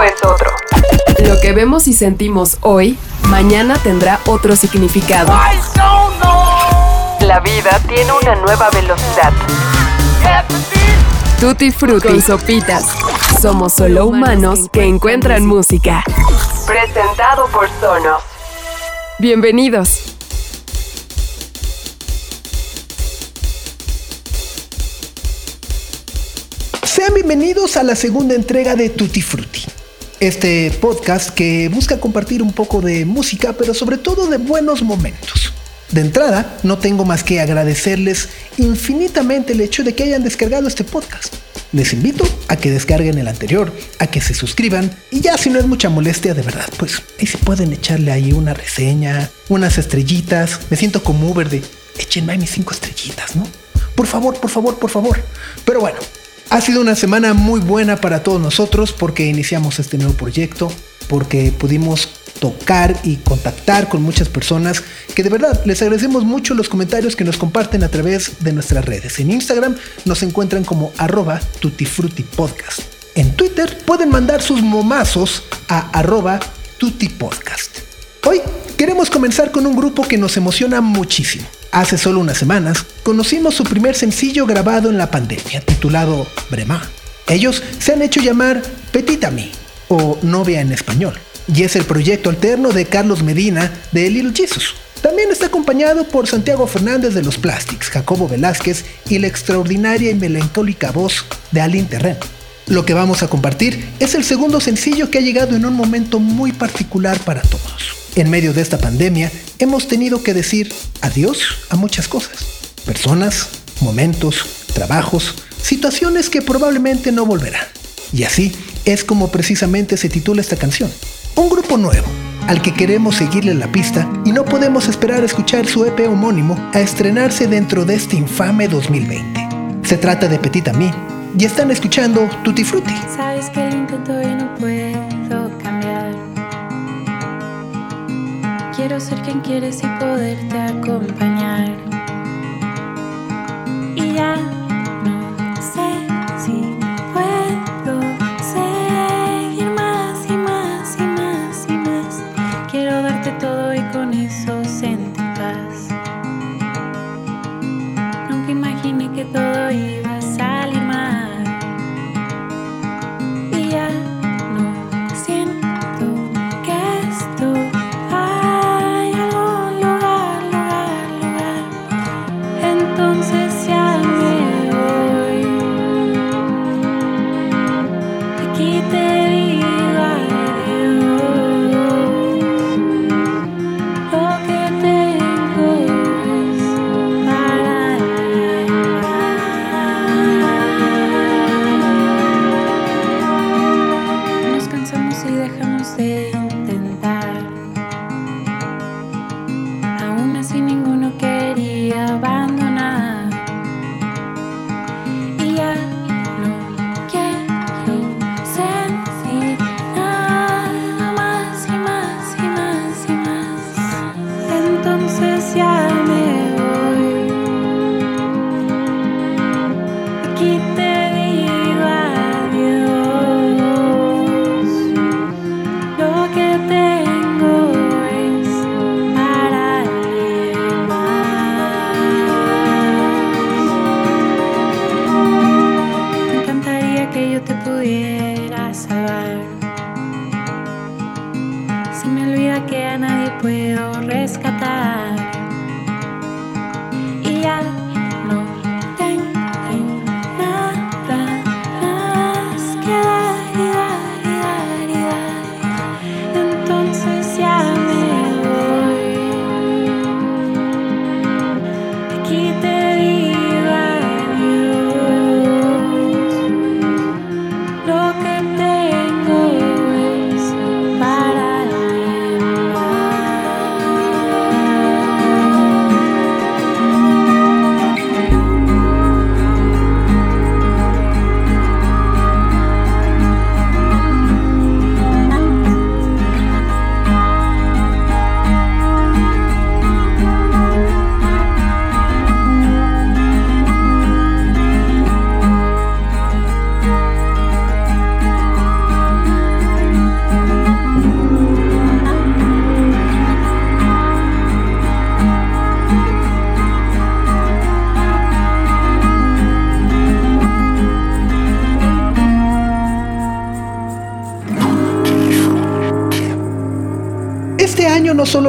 es otro. Lo que vemos y sentimos hoy, mañana tendrá otro significado. La vida tiene una nueva velocidad. Tutti Frutti Sopitas. Somos solo humanos que encuentran música. Presentado por Sonos. Bienvenidos. Sean bienvenidos a la segunda entrega de Tutti Frutti. Este podcast que busca compartir un poco de música, pero sobre todo de buenos momentos. De entrada, no tengo más que agradecerles infinitamente el hecho de que hayan descargado este podcast. Les invito a que descarguen el anterior, a que se suscriban y ya si no es mucha molestia de verdad, pues ahí se pueden echarle ahí una reseña, unas estrellitas. Me siento como Uber de échenme mis cinco estrellitas, ¿no? Por favor, por favor, por favor. Pero bueno, ha sido una semana muy buena para todos nosotros porque iniciamos este nuevo proyecto, porque pudimos tocar y contactar con muchas personas que de verdad les agradecemos mucho los comentarios que nos comparten a través de nuestras redes. En Instagram nos encuentran como arroba tutifrutipodcast. En Twitter pueden mandar sus momazos a arroba tutipodcast. Hoy queremos comenzar con un grupo que nos emociona muchísimo. Hace solo unas semanas conocimos su primer sencillo grabado en la pandemia, titulado Brema. Ellos se han hecho llamar Petit Ami, o novia en español, y es el proyecto alterno de Carlos Medina de Little Jesus. También está acompañado por Santiago Fernández de los Plastics, Jacobo Velázquez y la extraordinaria y melancólica voz de Aline Terren. Lo que vamos a compartir es el segundo sencillo que ha llegado en un momento muy particular para todos. En medio de esta pandemia hemos tenido que decir adiós a muchas cosas. Personas, momentos, trabajos, situaciones que probablemente no volverán. Y así es como precisamente se titula esta canción. Un grupo nuevo, al que queremos seguirle la pista y no podemos esperar a escuchar su EP homónimo a estrenarse dentro de este infame 2020. Se trata de Petit Ami y están escuchando Tutti Frutti. Sabes Quiero ser quien quieres y poderte acompañar. Y ya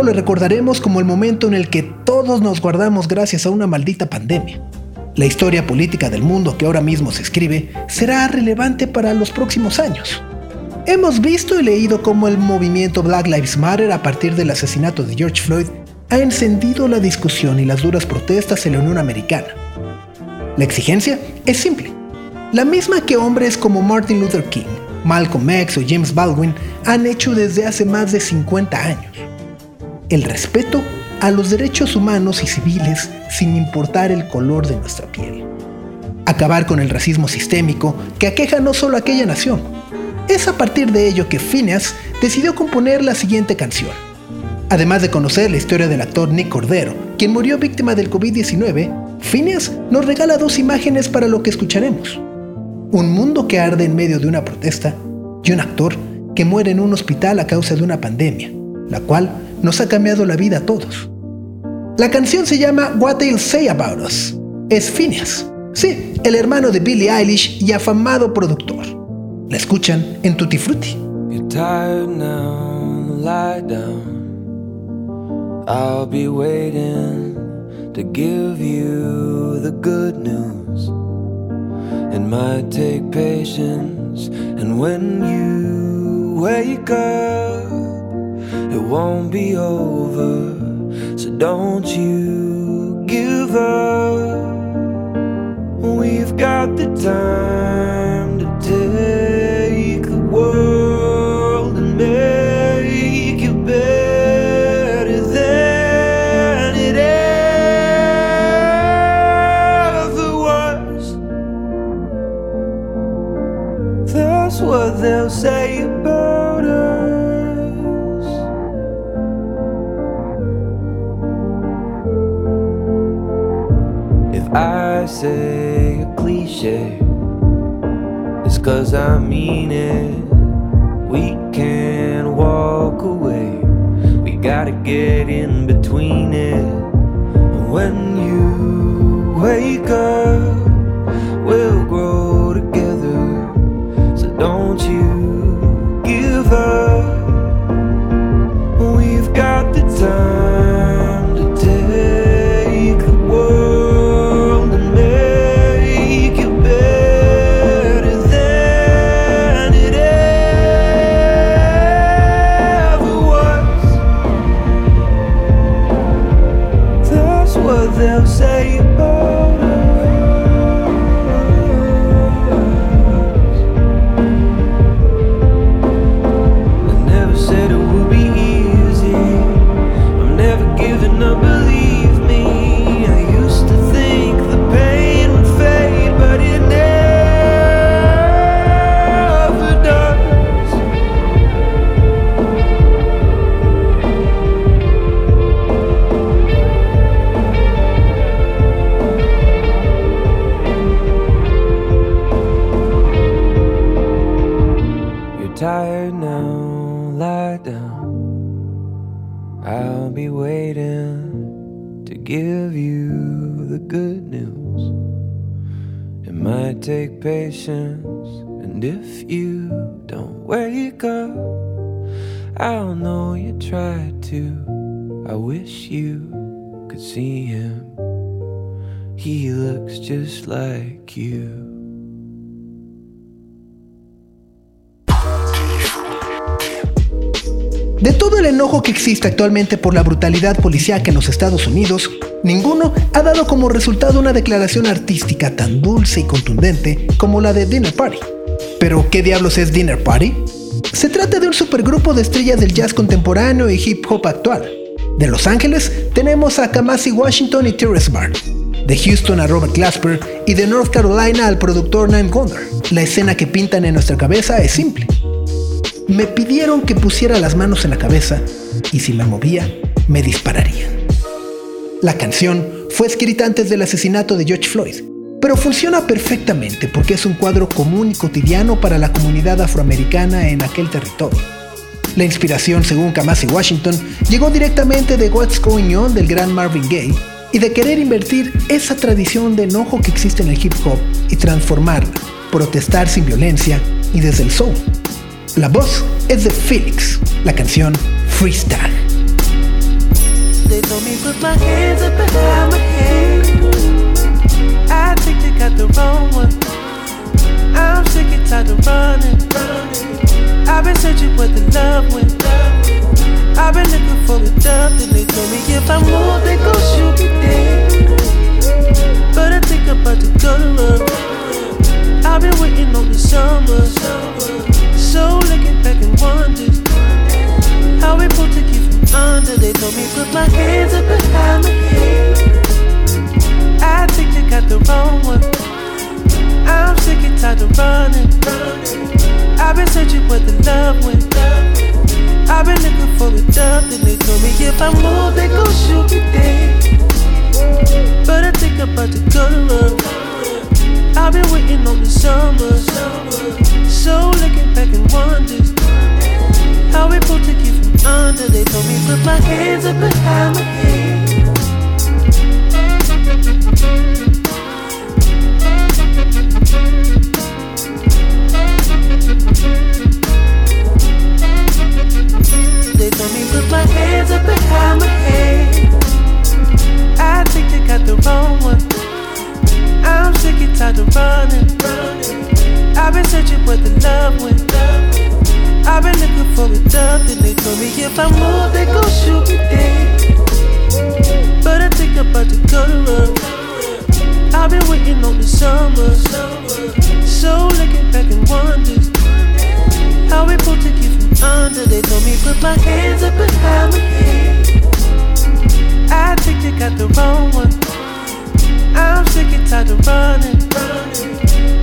le recordaremos como el momento en el que todos nos guardamos gracias a una maldita pandemia. La historia política del mundo que ahora mismo se escribe será relevante para los próximos años. Hemos visto y leído cómo el movimiento Black Lives Matter a partir del asesinato de George Floyd ha encendido la discusión y las duras protestas en la Unión Americana. La exigencia es simple, la misma que hombres como Martin Luther King, Malcolm X o James Baldwin han hecho desde hace más de 50 años. El respeto a los derechos humanos y civiles sin importar el color de nuestra piel. Acabar con el racismo sistémico que aqueja no solo a aquella nación. Es a partir de ello que Phineas decidió componer la siguiente canción. Además de conocer la historia del actor Nick Cordero, quien murió víctima del COVID-19, Phineas nos regala dos imágenes para lo que escucharemos un mundo que arde en medio de una protesta y un actor que muere en un hospital a causa de una pandemia, la cual nos ha cambiado la vida a todos. La canción se llama What They'll Say About Us. Es Phineas, sí, el hermano de Billie Eilish y afamado productor. La escuchan en Tutti Frutti. I'll be waiting to give you the good news. It might take patience, and when you wake up, it won't be over. So don't you give up. We've got the time to take the world and make it better. Than it ever was. That's what they'll say say a cliche, it's cause I mean it. We can't walk away, we gotta get in between it. When you wake up, I wish you could see him. He looks just like you. De todo el enojo que existe actualmente por la brutalidad policial en los Estados Unidos, ninguno ha dado como resultado una declaración artística tan dulce y contundente como la de Dinner Party. Pero, ¿qué diablos es Dinner Party? Se trata de un supergrupo de estrellas del jazz contemporáneo y hip hop actual. De Los Ángeles tenemos a Kamasi Washington y Terrence Barr. De Houston a Robert Glasper y de North Carolina al productor Nine Gonder. La escena que pintan en nuestra cabeza es simple me pidieron que pusiera las manos en la cabeza y si me movía, me dispararían. La canción fue escrita antes del asesinato de George Floyd, pero funciona perfectamente porque es un cuadro común y cotidiano para la comunidad afroamericana en aquel territorio. La inspiración, según Kamasi Washington, llegó directamente de What's Going On del gran Marvin Gaye y de querer invertir esa tradición de enojo que existe en el hip hop y transformarla, protestar sin violencia y desde el soul. La voz es de Felix, la canción Freestyle. I think they got the wrong one. I'm sick and tired of running. I've been searching where the love went. I've been looking for a dove, then they told me if I move, they gon' shoot me dead. But I think I'm about to go to love. I've been waiting on the summer. So looking back and wondering how we pulled to keep from under. They told me put my hands up behind my head. Wrong. I'm sick and tired of running. I've been searching where the love went. I've been looking for a dove, then they told me if I move, they gon' shoot me dead. But I think I'm about to go to love. I've been waiting on the summer. So looking back and wondering how we pulled to keep from under. They told me put my hands up behind my head. My hands up behind my head. I think they got the wrong one. I'm sick and tired of running. I've been searching where the love went. I've been looking for a dove, then they told me if I move, they gon' shoot me dead. But I think I'm about to to love. I've been waiting on the summer. So looking back and wondering how we pulled to keep from under. They told me put my hands up behind my head. I think they got the wrong one. I'm sick and tired of running.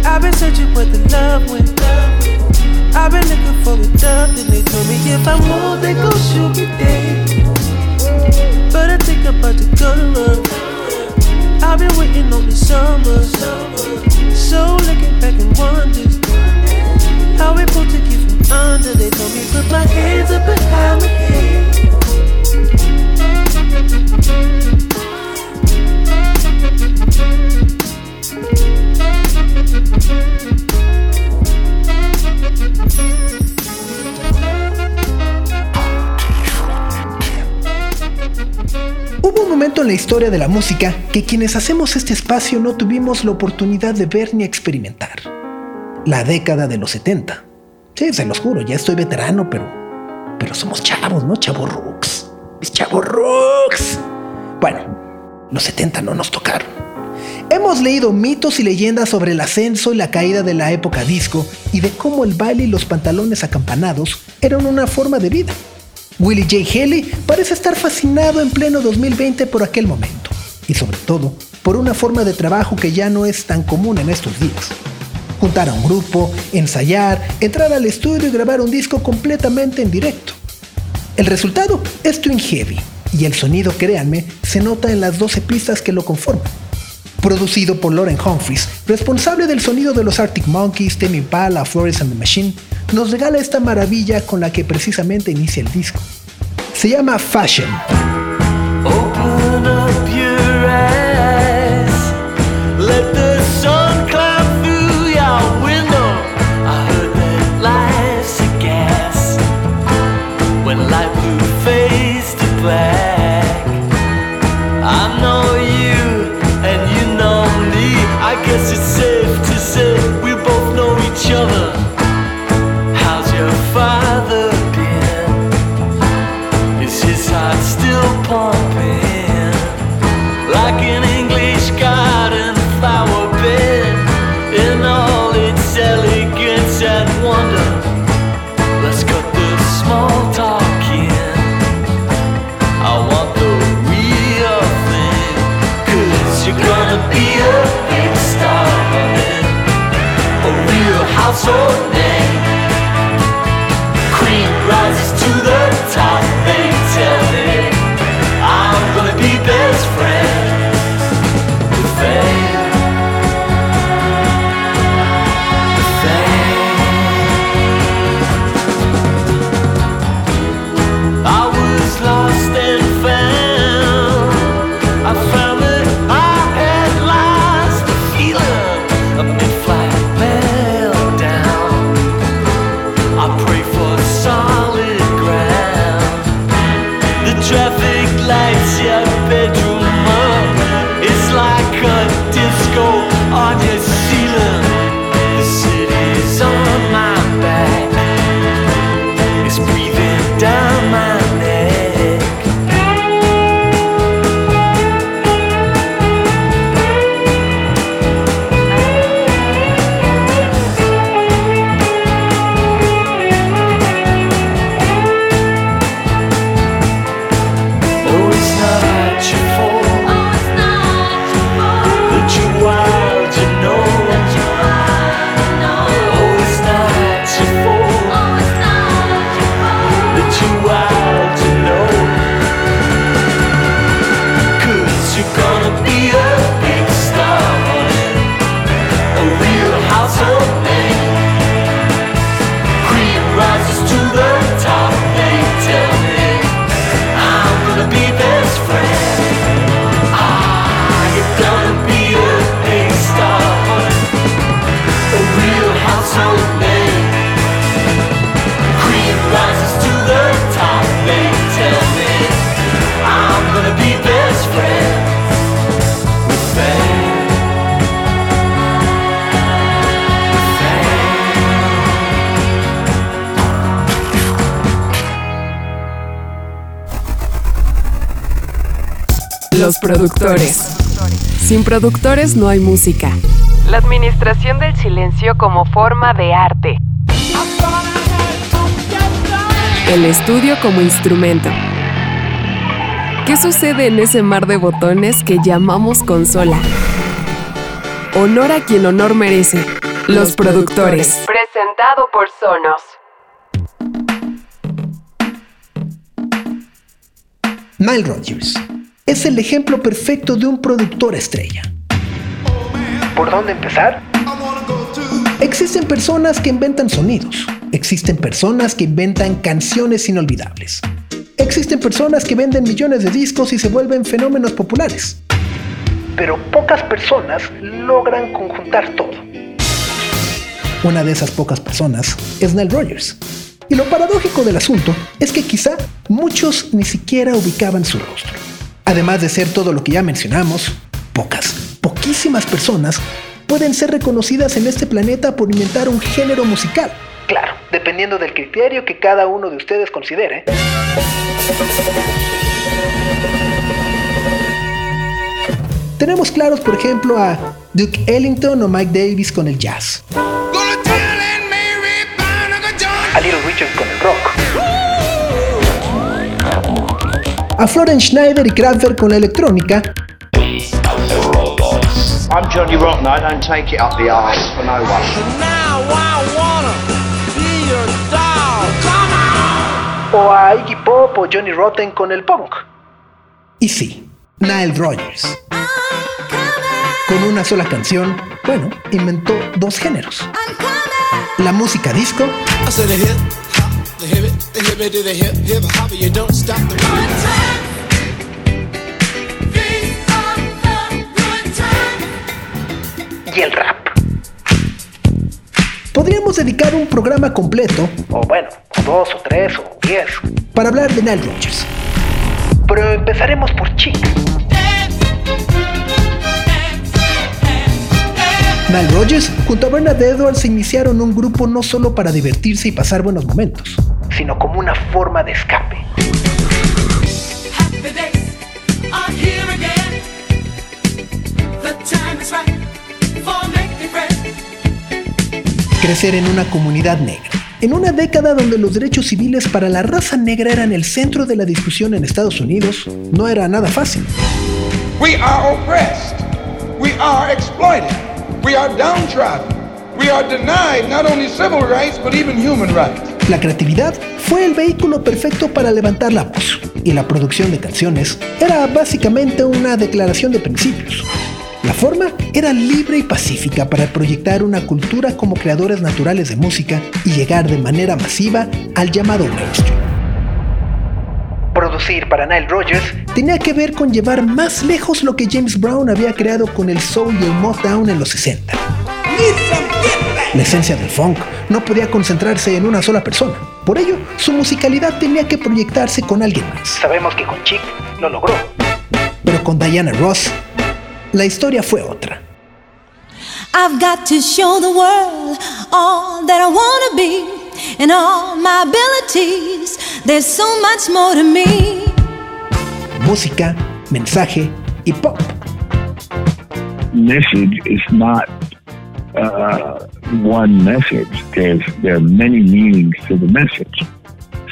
I've been searching where the love went. I've been looking for a dove, then they told me if I move, they gon' shoot me dead. But I think I'm about to go to love. I've been waiting on the summer. So looking back and wondering how we keep from under. They told me put. Hubo un momento en la historia de la música que quienes hacemos este espacio no tuvimos la oportunidad de ver ni experimentar. La década de los 70. Se los juro, ya estoy veterano, pero. Pero somos chavos, ¿no? Chavos rooks. Mis chavos rooks. Bueno, los 70 no nos tocaron. Hemos leído mitos y leyendas sobre el ascenso y la caída de la época disco y de cómo el baile y los pantalones acampanados eran una forma de vida. Willie J. Haley parece estar fascinado en pleno 2020 por aquel momento y sobre todo por una forma de trabajo que ya no es tan común en estos días. Juntar a un grupo, ensayar, entrar al estudio y grabar un disco completamente en directo. El resultado es Twin Heavy y el sonido, créanme, se nota en las 12 pistas que lo conforman. Producido por Lauren Humphries, responsable del sonido de los Arctic Monkeys, Tame Impala, Flores and the Machine, nos regala esta maravilla con la que precisamente inicia el disco. Se llama Fashion. Open up your eyes. Let Los productores. Sin productores no hay música. La administración del silencio como forma de arte. El estudio como instrumento. ¿Qué sucede en ese mar de botones que llamamos consola? Honor a quien honor merece. Los, productores. Presentado por Sonos. Nile Rodgers es el ejemplo perfecto de un productor estrella. ¿Por dónde empezar? Existen personas que inventan sonidos. Existen personas que inventan canciones inolvidables. Existen personas que venden millones de discos y se vuelven fenómenos populares. Pero pocas personas logran conjuntar todo. Una de esas pocas personas es Nile Rodgers. Y lo paradójico del asunto es que quizá muchos ni siquiera ubicaban su rostro. Además de ser todo lo que ya mencionamos, pocas, poquísimas personas pueden ser reconocidas en este planeta por inventar un género musical. Claro, dependiendo del criterio que cada uno de ustedes considere. Tenemos claros, por ejemplo, a Duke Ellington o Mike Davis con el jazz. A Little Richard con el rock. A Florence Schneider y Kraftwerk con la electrónica. I'm Johnny Rotten, I don't take it up the arse for no one. Now I wanna be your dog. Come on! O a Iggy Pop o Johnny Rotten con el punk. Y sí, Nile Rodgers. Con una sola canción, bueno, inventó dos géneros. La música disco I said the hip, hop, the hip it, the hip it to the hip, hip hop, you don't stop the y el rap. Podríamos dedicar un programa completo, o bueno, o dos, o tres, o diez, para hablar de Nile Rodgers. Pero empezaremos por Chic. Nile Rodgers junto a Bernard Edwards iniciaron un grupo no solo para divertirse y pasar buenos momentos, sino como una forma de escape. Crecer en una comunidad negra. En una década donde los derechos civiles para la raza negra eran el centro de la discusión en Estados Unidos, no era nada fácil. We are oppressed. We are exploited. We are downtrodden. We are denied not only civil rights, but even human rights. La creatividad fue el vehículo perfecto para levantar la voz, y la producción de canciones era básicamente una declaración de principios. La forma era libre y pacífica para proyectar una cultura como creadores naturales de música y llegar de manera masiva al llamado mainstream. Producir para Nile Rodgers tenía que ver con llevar más lejos lo que James Brown había creado con el soul y el Motown en los 60. La esencia del funk no podía concentrarse en una sola persona. Por ello, su musicalidad tenía que proyectarse con alguien más. Sabemos que con Chic lo logró. Pero con Diana Ross, la historia fue otra. I've got to show the world all that I wanna be and all my abilities. There's so much more to me. Música, mensaje y pop. message is not uh, one message. There's there are many meanings to the message.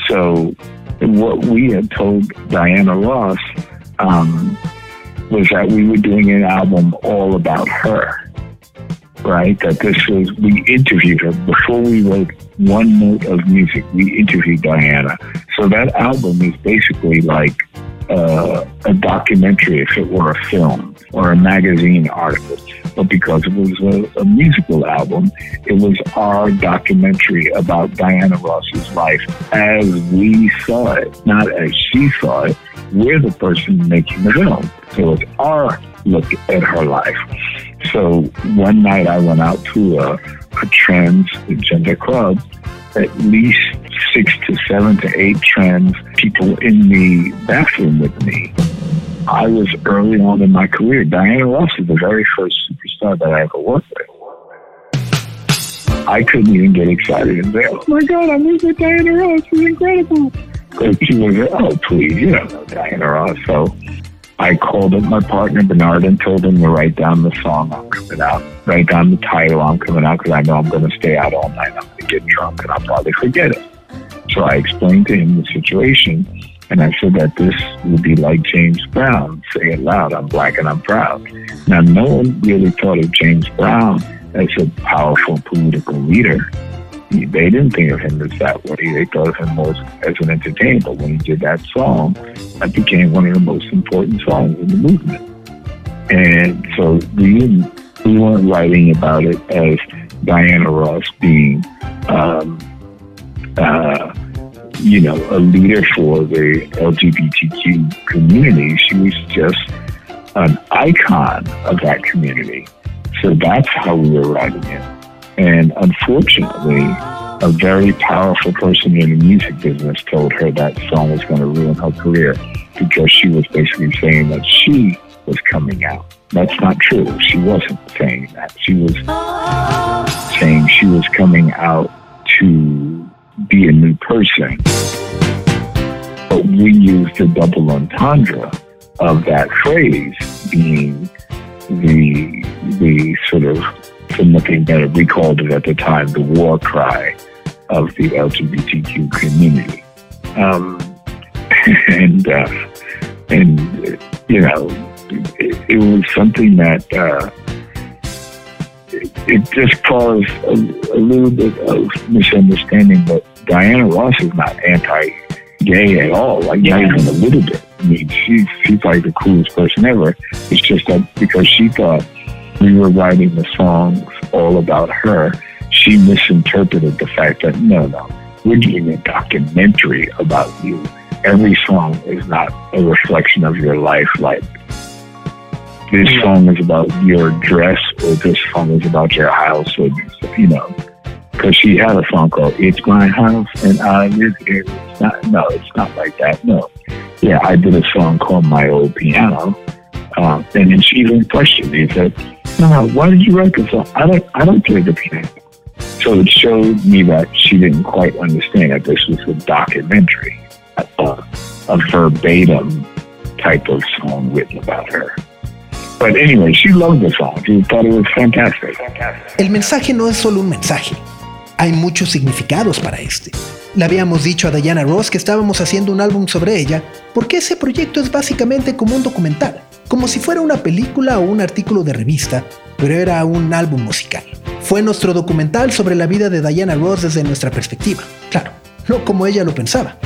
So what we had told Diana Ross um, was that we were doing an album all about her. Right, that this was we interviewed her before we wrote one note of music. We interviewed Diana, so that album is basically like uh, a documentary if it were a film or a magazine article. But because it was a, a musical album, it was our documentary about Diana Ross's life as we saw it, not as she saw it. We're the person making the film. So it's our look at her life. So one night I went out to a, a transgender club at least six to seven to eight trans people in the bathroom with me. I was early on in my career. Diana Ross is the very first superstar that I ever worked with. I couldn't even get excited and say, "Oh my God, I'm with Diana Ross! She's incredible!" She was, "Oh please, you don't know Diana Ross." So I called up my partner Bernard and told him to write down the song I'm coming out, write down the title I'm coming out because I know I'm going to stay out all night. I'm going to get drunk and I'll probably forget it. So I explained to him the situation and I said that this would be like James Brown. Say it loud, I'm black and I'm proud. Now, no one really thought of James Brown as a powerful political leader. They didn't think of him as that way. They thought of him more as an entertainer. But when he did that song, that became one of the most important songs in the movement. And so we, we weren't writing about it as Diana Ross being, um, uh, you know, a leader for the LGBTQ community. She was just an icon of that community. So that's how we were writing it. And unfortunately, a very powerful person in the music business told her that song was going to ruin her career because she was basically saying that she was coming out. That's not true. She wasn't saying that. She was saying she was coming out to be a new person. But we used the double entendre of that phrase being the the sort of for nothing better we called it at the time the war cry of the LGBTQ community. Um, and uh, and you know it, it was something that uh, it, it just caused a, a little bit of misunderstanding. But Diana Ross is not anti-gay at all, like not even a little bit. I mean, she's she's like the coolest person ever. It's just that because she thought we were writing the songs all about her, she misinterpreted the fact that no, no, we're doing a documentary about you. Every song is not a reflection of your life. Like this song is about your dress, or this song is about your house, or you know. Because she had a song called "It's My House and I Live Here." It's not. No, it's not like that. No. Yeah, I did a song called "My Old Piano," um, and then she even questioned me. Said, "No, why did you write this song? I don't. I don't play the piano." So it showed me that she didn't quite understand that this was a documentary, a, a verbatim type of song written about her. But anyway, she loved the song. She thought it was fantastic. El mensaje no es solo un mensaje. Hay muchos significados para este. Le habíamos dicho a Diana Ross que estábamos haciendo un álbum sobre ella porque ese proyecto es básicamente como un documental, como si fuera una película o un artículo de revista, pero era un álbum musical. Fue nuestro documental sobre la vida de Diana Ross desde nuestra perspectiva, claro, no como ella lo pensaba.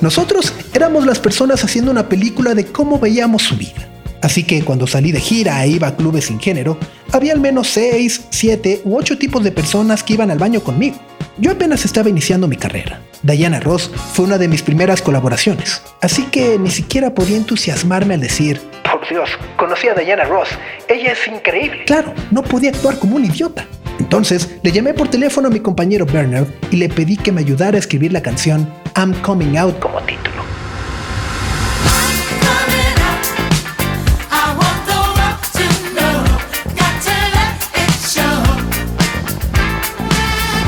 Nosotros éramos las personas haciendo una película de cómo veíamos su vida. Así que cuando salí de gira e iba a clubes sin género, había al menos 6, 7 u 8 tipos de personas que iban al baño conmigo. Yo apenas estaba iniciando mi carrera. Diana Ross fue una de mis primeras colaboraciones, así que ni siquiera podía entusiasmarme al decir, por Dios, conocí a Diana Ross, ella es increíble. Claro, no podía actuar como un idiota. Entonces le llamé por teléfono a mi compañero Bernard y le pedí que me ayudara a escribir la canción I'm Coming Out como título.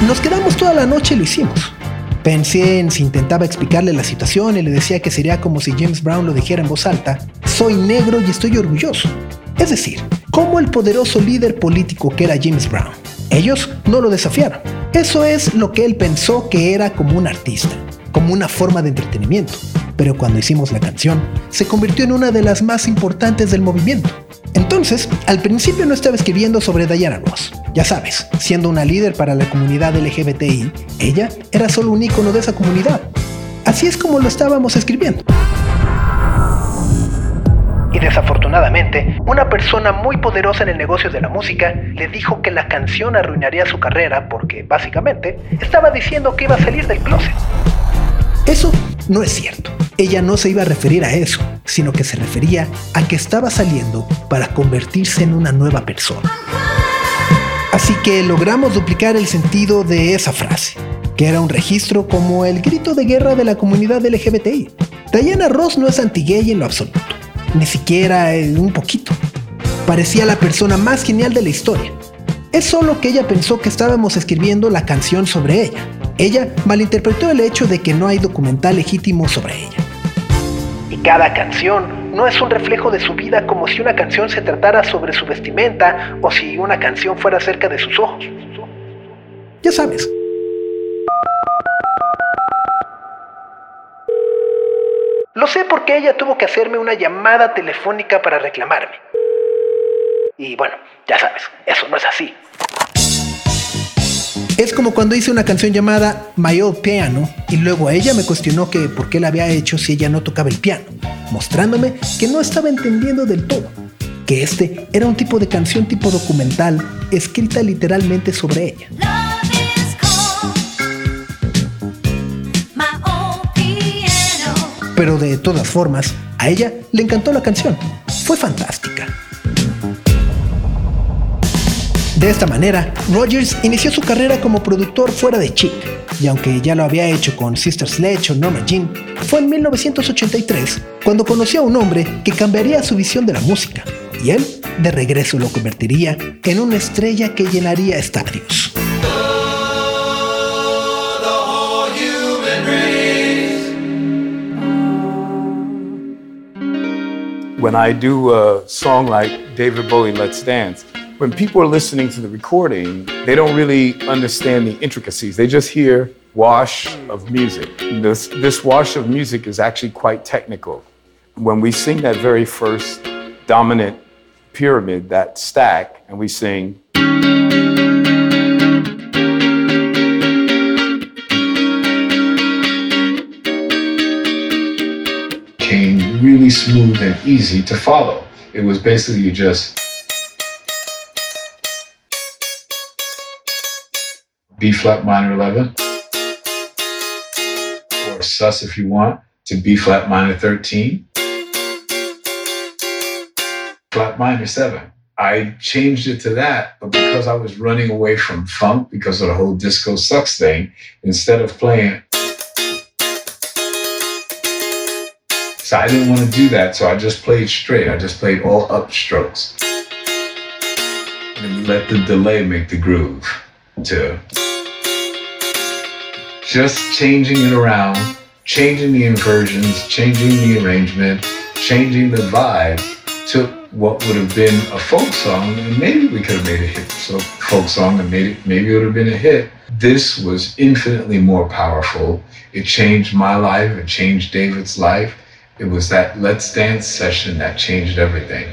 Nos quedamos toda la noche y lo hicimos. Pensé en si intentaba explicarle la situación y le decía que sería como si James Brown lo dijera en voz alta, soy negro y estoy orgulloso. Es decir, como el poderoso líder político que era James Brown. Ellos no lo desafiaron. Eso es lo que él pensó que era como un artista, como una forma de entretenimiento. Pero cuando hicimos la canción, se convirtió en una de las más importantes del movimiento. Entonces, al principio no estaba escribiendo sobre Diana Ross. Ya sabes, siendo una líder para la comunidad LGBTI, ella era solo un ícono de esa comunidad. Así es como lo estábamos escribiendo. Y desafortunadamente, una persona muy poderosa en el negocio de la música le dijo que la canción arruinaría su carrera porque, básicamente, estaba diciendo que iba a salir del closet. Eso no es cierto. Ella no se iba a referir a eso, sino que se refería a que estaba saliendo para convertirse en una nueva persona. Así que logramos duplicar el sentido de esa frase, que era un registro como el grito de guerra de la comunidad LGBTI. Diana Ross no es anti-gay en lo absoluto, ni siquiera un poquito. Parecía la persona más genial de la historia. Es solo que ella pensó que estábamos escribiendo la canción sobre ella. Ella malinterpretó el hecho de que no hay documental legítimo sobre ella. Y cada canción no es un reflejo de su vida como si una canción se tratara sobre su vestimenta o si una canción fuera acerca de sus ojos. Ya sabes. Lo sé porque ella tuvo que hacerme una llamada telefónica para reclamarme. Y bueno, ya sabes, eso no es así. Es como cuando hice una canción llamada My Old Piano y luego ella me cuestionó que por qué la había hecho si ella no tocaba el piano, mostrándome que no estaba entendiendo del todo, que este era un tipo de canción tipo documental escrita literalmente sobre ella. Pero de todas formas, a ella le encantó la canción. Fue fantástica. De esta manera, Rogers inició su carrera como productor fuera de Chic, y aunque ya lo había hecho con Sister Sledge o Norma Jean, fue en 1983 cuando conoció a un hombre que cambiaría su visión de la música, y él de regreso lo convertiría en una estrella que llenaría estadios. When I do a song like David Bowie Let's Dance, when people are listening to the recording, they don't really understand the intricacies. They just hear wash of music. This, this wash of music is actually quite technical. When we sing that very first dominant pyramid, that stack, and we sing. Came really smooth and easy to follow. It was basically you just B flat minor 11, or sus if you want, to B flat minor 13, flat minor 7. I changed it to that, but because I was running away from funk because of the whole disco sucks thing, instead of playing, so I didn't want to do that, so I just played straight. I just played all up strokes. And let the delay make the groove to just changing it around, changing the inversions, changing the arrangement, changing the vibe to what would have been a folk song, and maybe we could have made a hit so folk song and made it maybe it would have been a hit. This was infinitely more powerful. It changed my life, it changed David's life. It was that Let's Dance session that changed everything.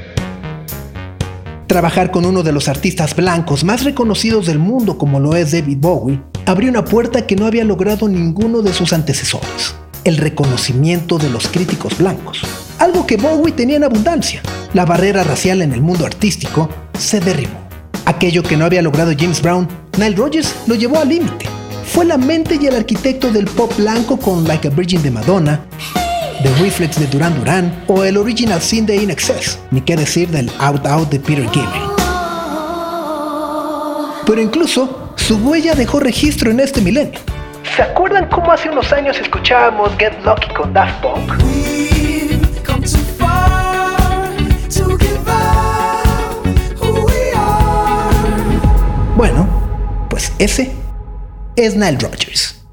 Trabajar con uno de los artistas blancos más reconocidos del mundo como lo es David Bowie abrió una puerta que no había logrado ninguno de sus antecesores, el reconocimiento de los críticos blancos, algo que Bowie tenía en abundancia. La barrera racial en el mundo artístico se derribó. Aquello que no había logrado James Brown, Nile Rodgers lo llevó al límite. Fue la mente y el arquitecto del pop blanco con Like a Virgin de Madonna, The Reflex de Duran Duran o el Original Sin de In Excess, ni qué decir del Out Out de Peter Gabriel. Pero incluso su huella dejó registro en este milenio. ¿Se acuerdan cómo hace unos años escuchábamos Get Lucky con Daft Punk? Bueno, pues ese es Nile Rodgers.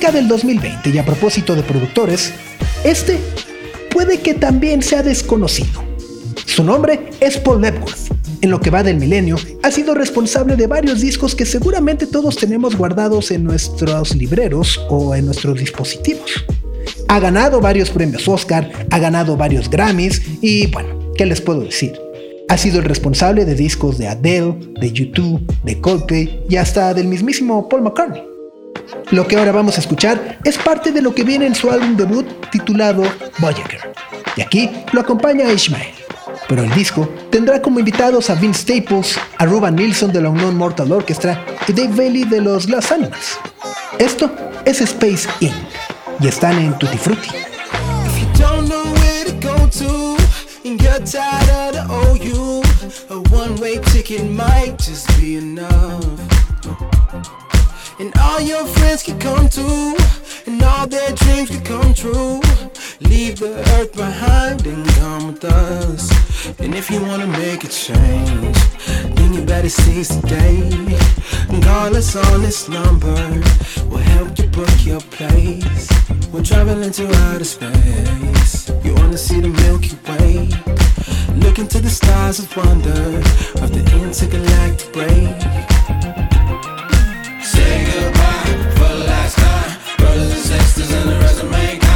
Del 2020 y a propósito de productores, este puede que también sea desconocido. Su nombre es Paul Epworth. En lo que va del milenio, ha sido responsable de varios discos que seguramente todos tenemos guardados en nuestros libreros o en nuestros dispositivos. Ha ganado varios premios Oscar, ha ganado varios Grammys y bueno, ¿qué les puedo decir? Ha sido el responsable de discos de Adele, de U2, de Coldplay y hasta del mismísimo Paul McCartney. Lo que ahora vamos a escuchar es parte de lo que viene en su álbum debut titulado Voyager. Y aquí lo acompaña Ishmael. Pero el disco tendrá como invitados a Vince Staples, a Ruben Nilsson de la Unknown Mortal Orchestra y Dave Bailey de los Glass Animals. Esto es Space Inc. y están en Tutti Frutti. And all your friends can come too, and all their dreams can come true. Leave the earth behind and come with us. And if you wanna make a change, then you better seize the day. Call us on this number, we'll help you book your place. We're traveling to outer space. You wanna see the Milky Way? Look into the stars of wonder of the intergalactic break. Say goodbye for the last time, brothers and sisters and the rest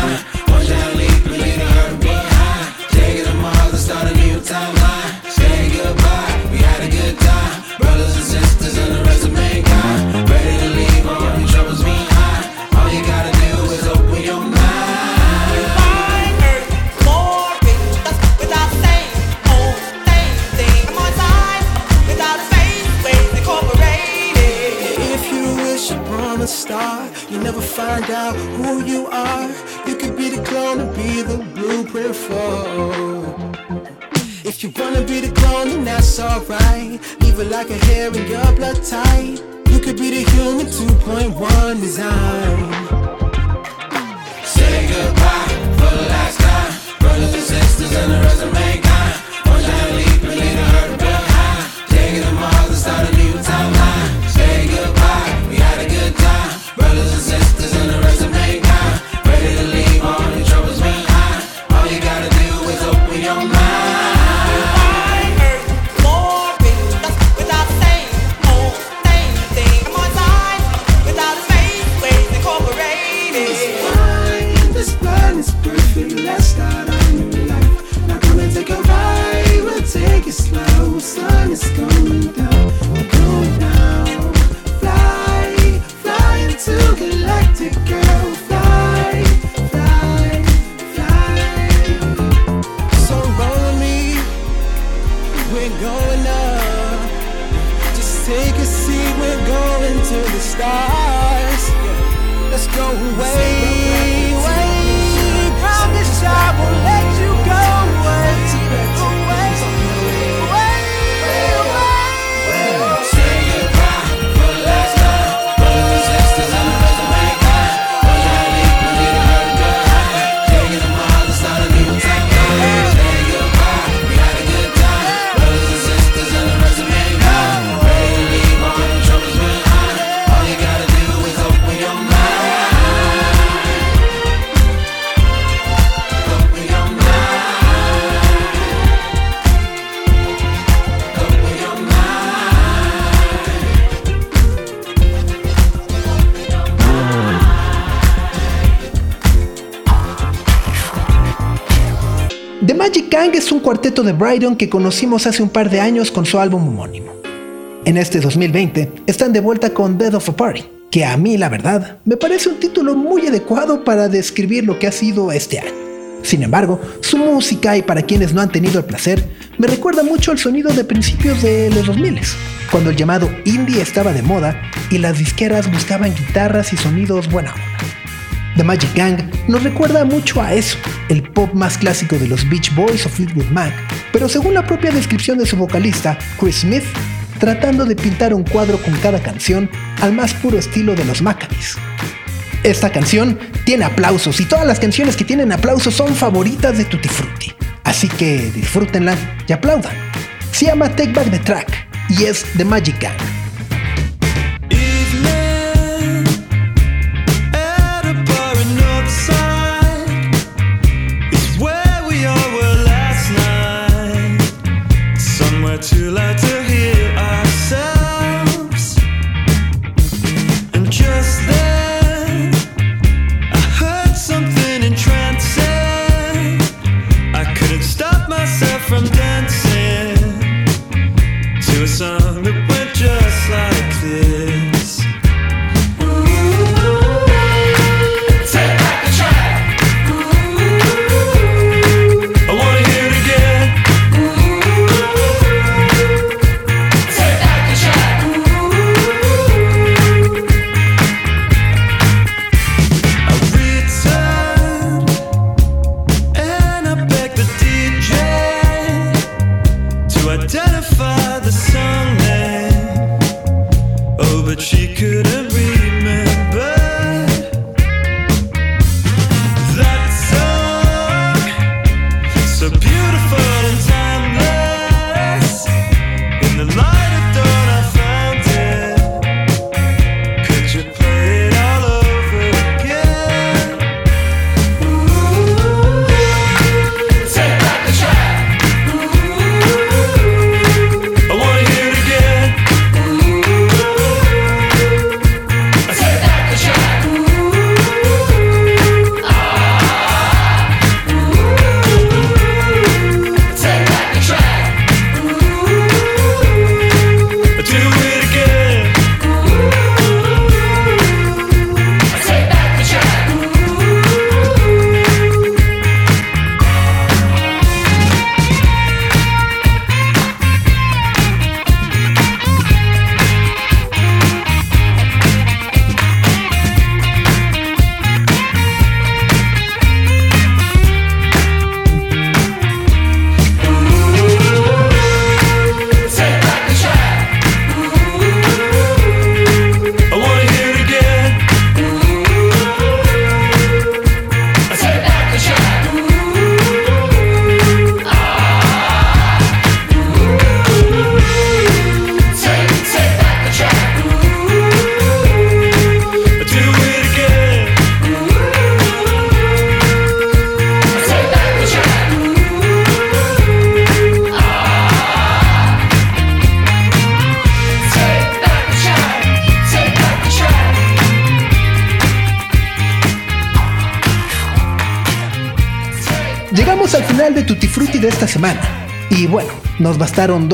star, you never find out who you are. You could be the clone and be the blueprint for. If you wanna be the clone, then that's alright. Leave it like a hair in your blood tight. You could be the human 2.1 design. Say goodbye for the last time, brothers and sisters and the rest cuarteto de Brighton que conocimos hace un par de años con su álbum homónimo. En este 2020 están de vuelta con Dead of a Party, que a mí la verdad me parece un título muy adecuado para describir lo que ha sido este año. Sin embargo, su música y para quienes no han tenido el placer, me recuerda mucho al sonido de principios de los 2000, cuando el llamado indie estaba de moda y las disqueras buscaban guitarras y sonidos buena. The Magic Gang nos recuerda mucho a eso, el pop más clásico de los Beach Boys o Fleetwood Mac, pero según la propia descripción de su vocalista, Chris Smith, tratando de pintar un cuadro con cada canción al más puro estilo de los Maccabees. Esta canción tiene aplausos y todas las canciones que tienen aplausos son favoritas de Tutti Frutti, así que disfrútenla y aplaudan. Se llama Take Back the Track y es The Magic Gang.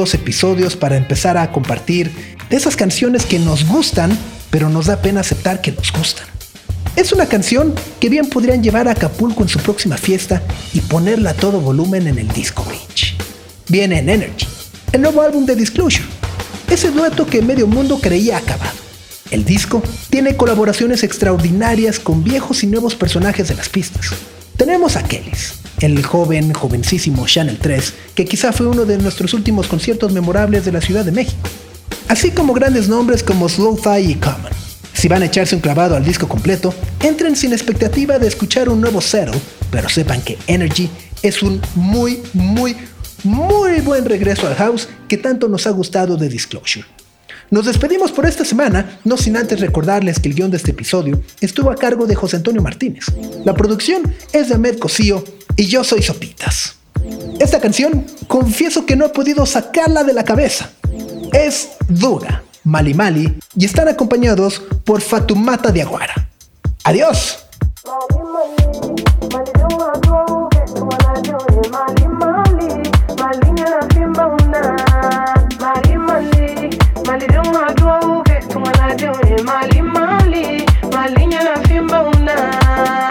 Dos episodios para empezar a compartir de esas canciones que nos gustan, pero nos da pena aceptar que nos gustan. Es una canción que bien podrían llevar a Acapulco en su próxima fiesta y ponerla a todo volumen en el Disco Beach. Viene en Energy, el nuevo álbum de Disclosure, ese dueto que medio mundo creía acabado. El disco tiene colaboraciones extraordinarias con viejos y nuevos personajes de las pistas. Tenemos a Kellys, el joven, jovencísimo Channel 3, que quizá fue uno de nuestros últimos conciertos memorables de la Ciudad de México. Así como grandes nombres como Slow-Fi y Common. Si van a echarse un clavado al disco completo, entren sin expectativa de escuchar un nuevo Settle, pero sepan que Energy es un muy, muy, muy buen regreso al house que tanto nos ha gustado de Disclosure. Nos despedimos por esta semana, no sin antes recordarles que el guion de este episodio estuvo a cargo de José Antonio Martínez. La producción es de Ahmed Cosío y yo soy Sopitas. Esta canción, confieso que no he podido sacarla de la cabeza. Es Duga, Mali Mali y están acompañados por Fatumata de Aguara. ¡Adiós! Mali mali, mali nyana fimba una.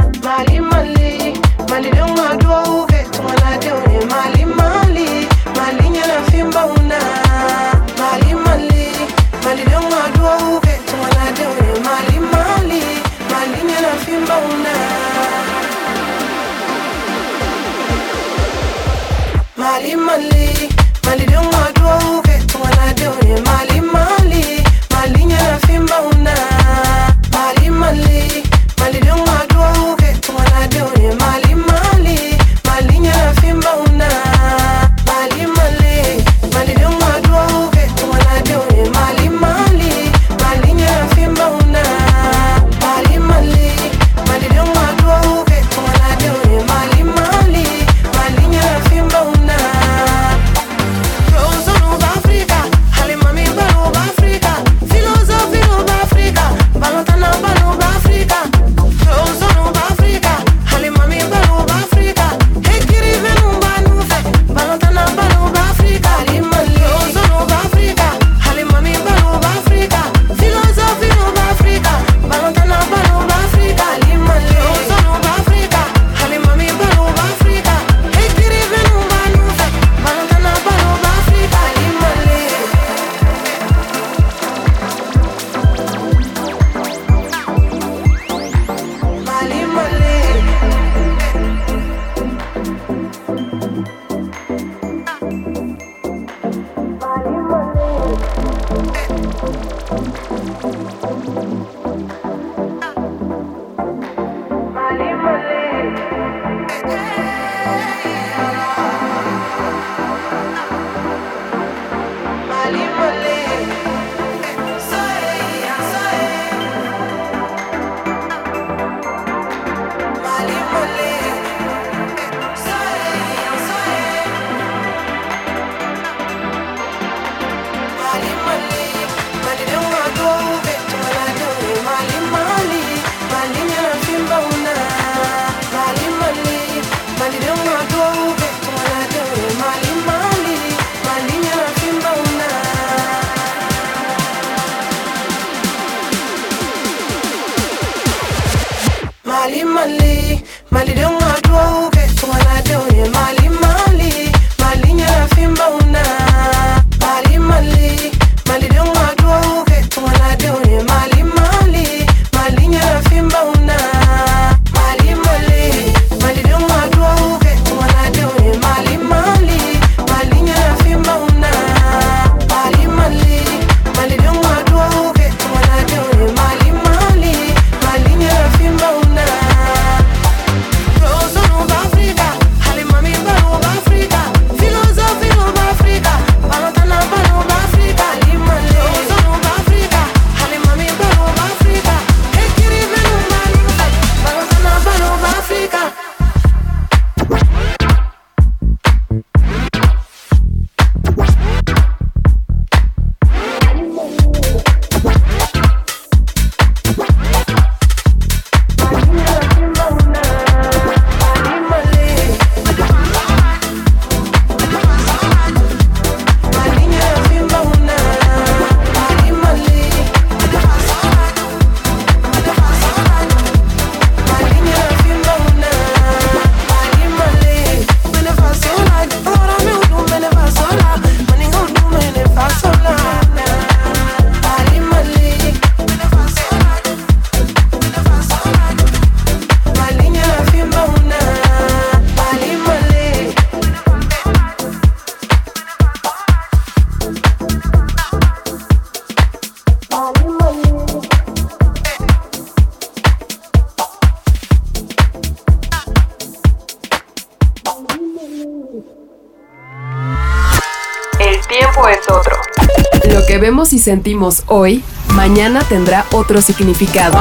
Y sentimos hoy, mañana tendrá otro significado.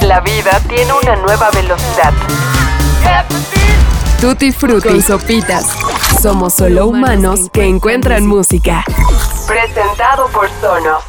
La vida tiene una nueva velocidad. Tutti Frutti con sopitas. Somos solo humanos que encuentran música. Presentado por Sonos.